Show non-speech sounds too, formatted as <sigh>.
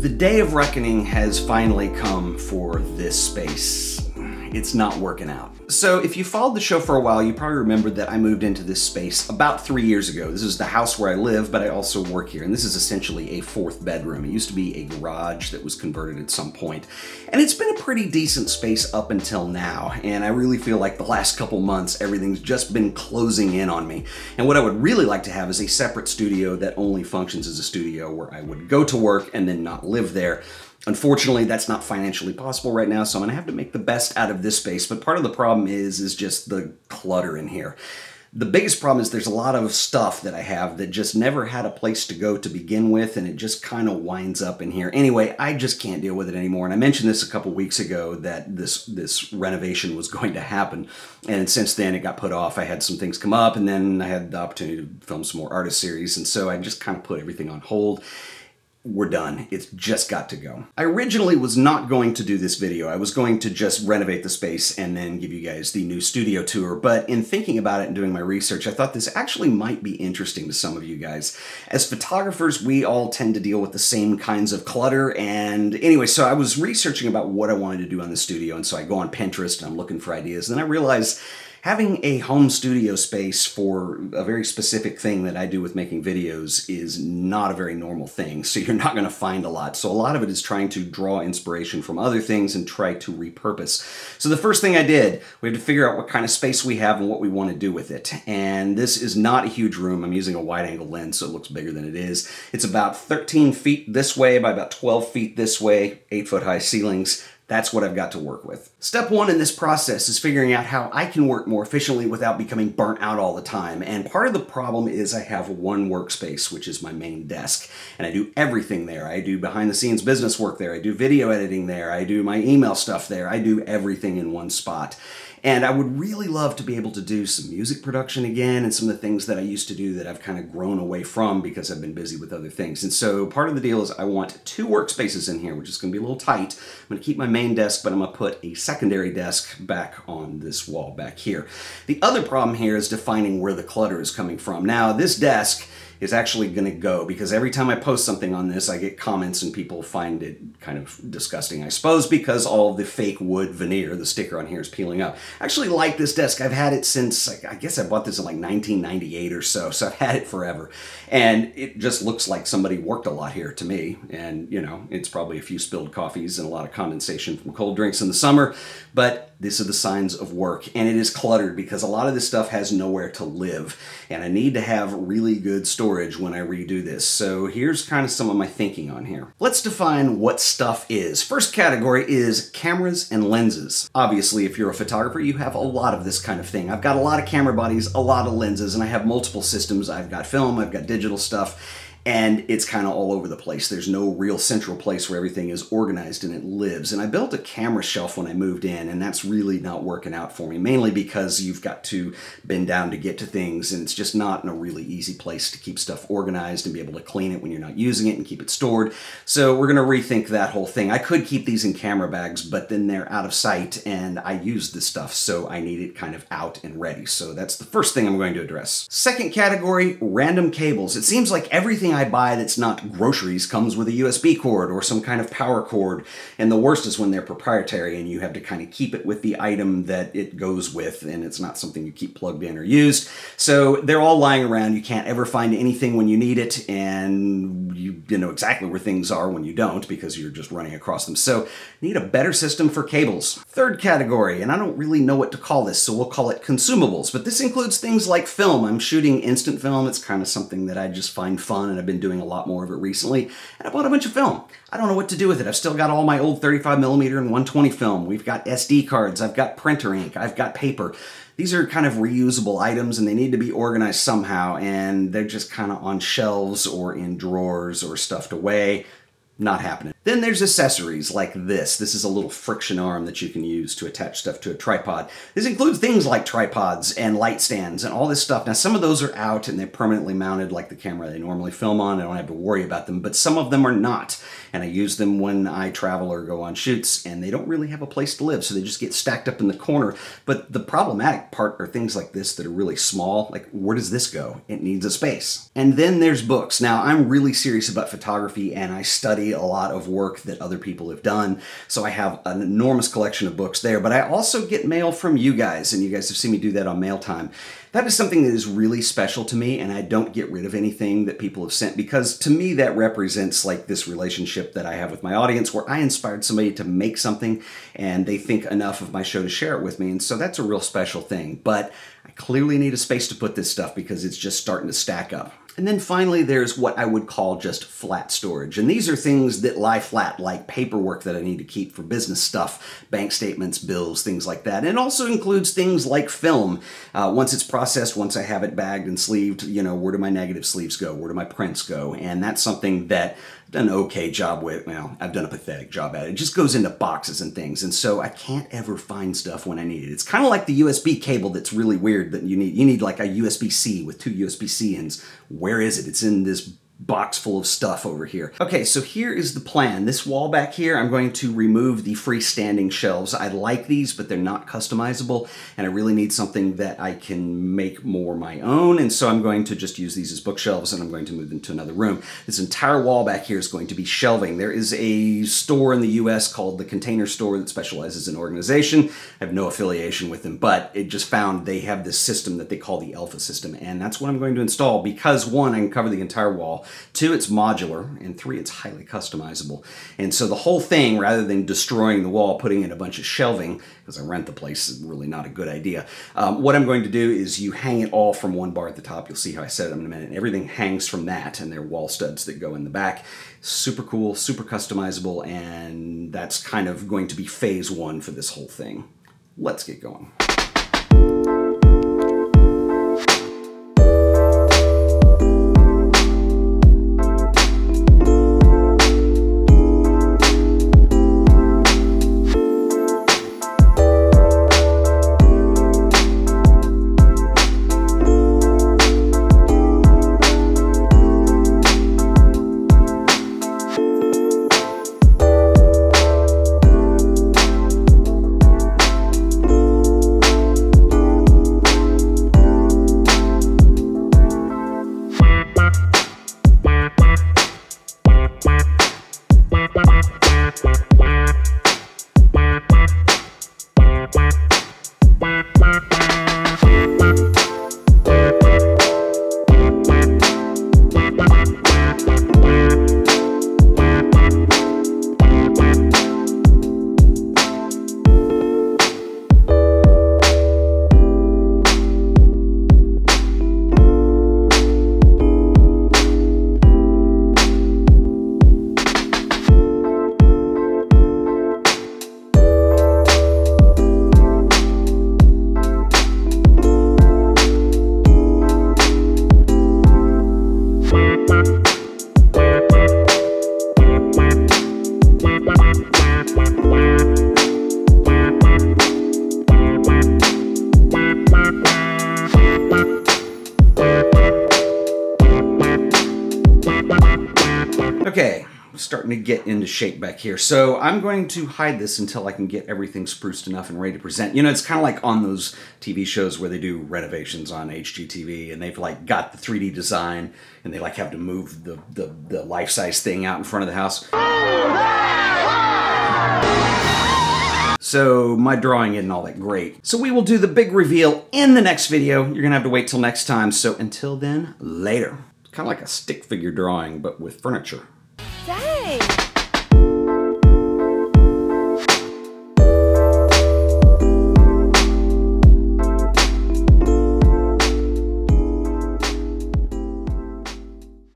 The day of reckoning has finally come for this space. It's not working out. So, if you followed the show for a while, you probably remember that I moved into this space about three years ago. This is the house where I live, but I also work here, and this is essentially a fourth bedroom. It used to be a garage that was converted at some point, and it's been a pretty decent space up until now. And I really feel like the last couple months, everything's just been closing in on me. And what I would really like to have is a separate studio that only functions as a studio where I would go to work and then not live there. Unfortunately, that's not financially possible right now, so I'm gonna have to make the best out of this space. But part of the problem is is just the clutter in here. The biggest problem is there's a lot of stuff that I have that just never had a place to go to begin with, and it just kind of winds up in here. Anyway, I just can't deal with it anymore. And I mentioned this a couple weeks ago that this this renovation was <laughs> going to happen, and since then it got put off. I had some things come up, and then I had the opportunity to film some more artist series, and so I just kind of put everything on hold we're done. It's just got to go. I originally was not going to do this video. I was going to just renovate the space and then give you guys the new studio tour. But in thinking about it and doing my research, I thought this actually might be interesting to some of you guys. As photographers, we all tend to deal with the same kinds of clutter. And anyway, so I was researching about what I wanted to do on the studio. And so I go on Pinterest and I'm looking for ideas. And then I realized having a home studio space for a very specific thing that I do with making videos is not a very normal thing. So you're not going to find a lot. So a lot of it is trying to draw inspiration from other things and try to repurpose. So the first thing I did, we had to figure out what kind of space we have and what we want to do with it. And this is not a huge room. I'm using a wide angle lens so it looks bigger than it is. It's about 13 feet this way by about 12 feet this way, 8 foot high ceilings. That's what I've got to work with. Step one in this process is figuring out how I can work more efficiently without becoming burnt out all the time. And part of the problem is I have one workspace, which is my main desk. And I do everything there. I do behind the scenes business work there. I do video editing there. I do my email stuff there. I do everything in one spot. And I would really love to be able to do some music production again and some of the things that I used to do that I've kind of grown away from because I've been busy with other things. And so part of the deal is I want two workspaces in here, which is going to be a little tight. I'm going to keep my main desk, but I'm to put a secondary desk back on this wall back here. The other problem here is defining where the clutter is coming from. Now, this desk is actually going to go because every time I post something on this, I get comments and people find it kind of disgusting, I suppose, because all the fake wood veneer, the sticker on here is peeling up. I actually like this desk. I've had it since, I guess I bought this in like 1998 or so, so I've had it forever. And it just looks like somebody worked a lot here to me. And, you know, it's probably a few spilled coffees and a lot of condensation from cold drinks in the summer, but these are the signs of work. And it is cluttered because a lot of this stuff has nowhere to live. And I need to have really good storage when I redo this. So here's kind of some of my thinking on here. Let's define what stuff is. First category is cameras and lenses. Obviously, if you're a photographer, you have a lot of this kind of thing. I've got a lot of camera bodies, a lot of lenses, and I have multiple systems. I've got film, I've got digital stuff and it's kind of all over the place. There's no real central place where everything is organized and it lives. And I built a camera shelf when I moved in, and that's really not working out for me, mainly because you've got to bend down to get to things, and it's just not in a really easy place to keep stuff organized and be able to clean it when you're not using it and keep it stored. So we're going to rethink that whole thing. I could keep these in camera bags, but then they're out of sight, and I use this stuff, so I need it kind of out and ready. So that's the first thing I'm going to address. Second category random cables. It seems like everything I buy that's not groceries comes with a USB cord or some kind of power cord. And the worst is when they're proprietary and you have to kind of keep it with the item that it goes with and it's not something you keep plugged in or used. So they're all lying around. You can't ever find anything when you need it and you, you know exactly where things are when you don't because you're just running across them. So need a better system for cables. Third category, and I don't really know what to call this, so we'll call it consumables. But this includes things like film. I'm shooting instant film. It's kind of something that I just find fun and I've been doing a lot more of it recently. And I bought a bunch of film. I don't know what to do with it. I've still got all my old 35 millimeter and 120 film. We've got SD cards. I've got printer ink. I've got paper. These are kind of reusable items and they need to be organized somehow. And they're just kind of on shelves or in drawers or stuffed away. Not happening. Then there's accessories like this. This is a little friction arm that you can use to attach stuff to a tripod. This includes things like tripods and light stands and all this stuff. Now, some of those are out and they're permanently mounted like the camera they normally film on. I don't have to worry about them, but some of them are not. And I use them when I travel or go on shoots and they don't really have a place to live, so they just get stacked up in the corner. But the problematic part are things like this that are really small. Like, where does this go? It needs a space. And then there's books. Now, I'm really serious about photography and I study a lot of work that other people have done. So I have an enormous collection of books there, but I also get mail from you guys, and you guys have seen me do that on Mail Time. That is something that is really special to me, and I don't get rid of anything that people have sent because to me that represents like this relationship that I have with my audience where I inspired somebody to make something and they think enough of my show to share it with me. And so that's a real special thing. But I clearly need a space to put this stuff because it's just starting to stack up. And then finally, there's what I would call just flat storage. And these are things that lie flat, like paperwork that I need to keep for business stuff, bank statements, bills, things like that. And it also includes things like film. Uh, once it's processed, once I have it bagged and sleeved, you know, where do my negative sleeves go? Where do my prints go? And that's something that I've done an okay job with. Well, I've done a pathetic job at it. It just goes into boxes and things, and so I can't ever find stuff when I need it. It's kind of like the USB cable that's really weird that you need. You need like a USB C with two USB C ends. Where is it? It's in this box full of stuff over here. Okay, so here is the plan. This wall back here, I'm going to remove the freestanding shelves. I like these, but they're not customizable, and I really need something that I can make more my own, and so I'm going to just use these as bookshelves, and I'm going to move them to another room. This entire wall back here is going to be shelving. There is a store in the US called the Container Store that specializes in organization. I have no affiliation with them, but it just found they have this system that they call the Elfa system, and that's what I'm going to install because one, I can cover the entire wall, Two, it's modular. And three, it's highly customizable. And so the whole thing, rather than destroying the wall, putting in a bunch of shelving, because I rent the place, is really not a good idea. Um, what I'm going to do is you hang it all from one bar at the top. You'll see how I set it in a minute. Everything hangs from that, and there are wall studs that go in the back. Super cool, super customizable, and that's kind of going to be phase one for this whole thing. Let's get going. Starting to get into shape back here. So I'm going to hide this until I can get everything spruced enough and ready to present. You know, it's kind of like on those TV shows where they do renovations on HGTV and they've like got the 3D design and they like have to move the, the, the life-size thing out in front of the house. So my drawing isn't all that great. So we will do the big reveal in the next video. You're gonna have to wait till next time. So until then, later. It's kind of like a stick figure drawing, but with furniture. Dang!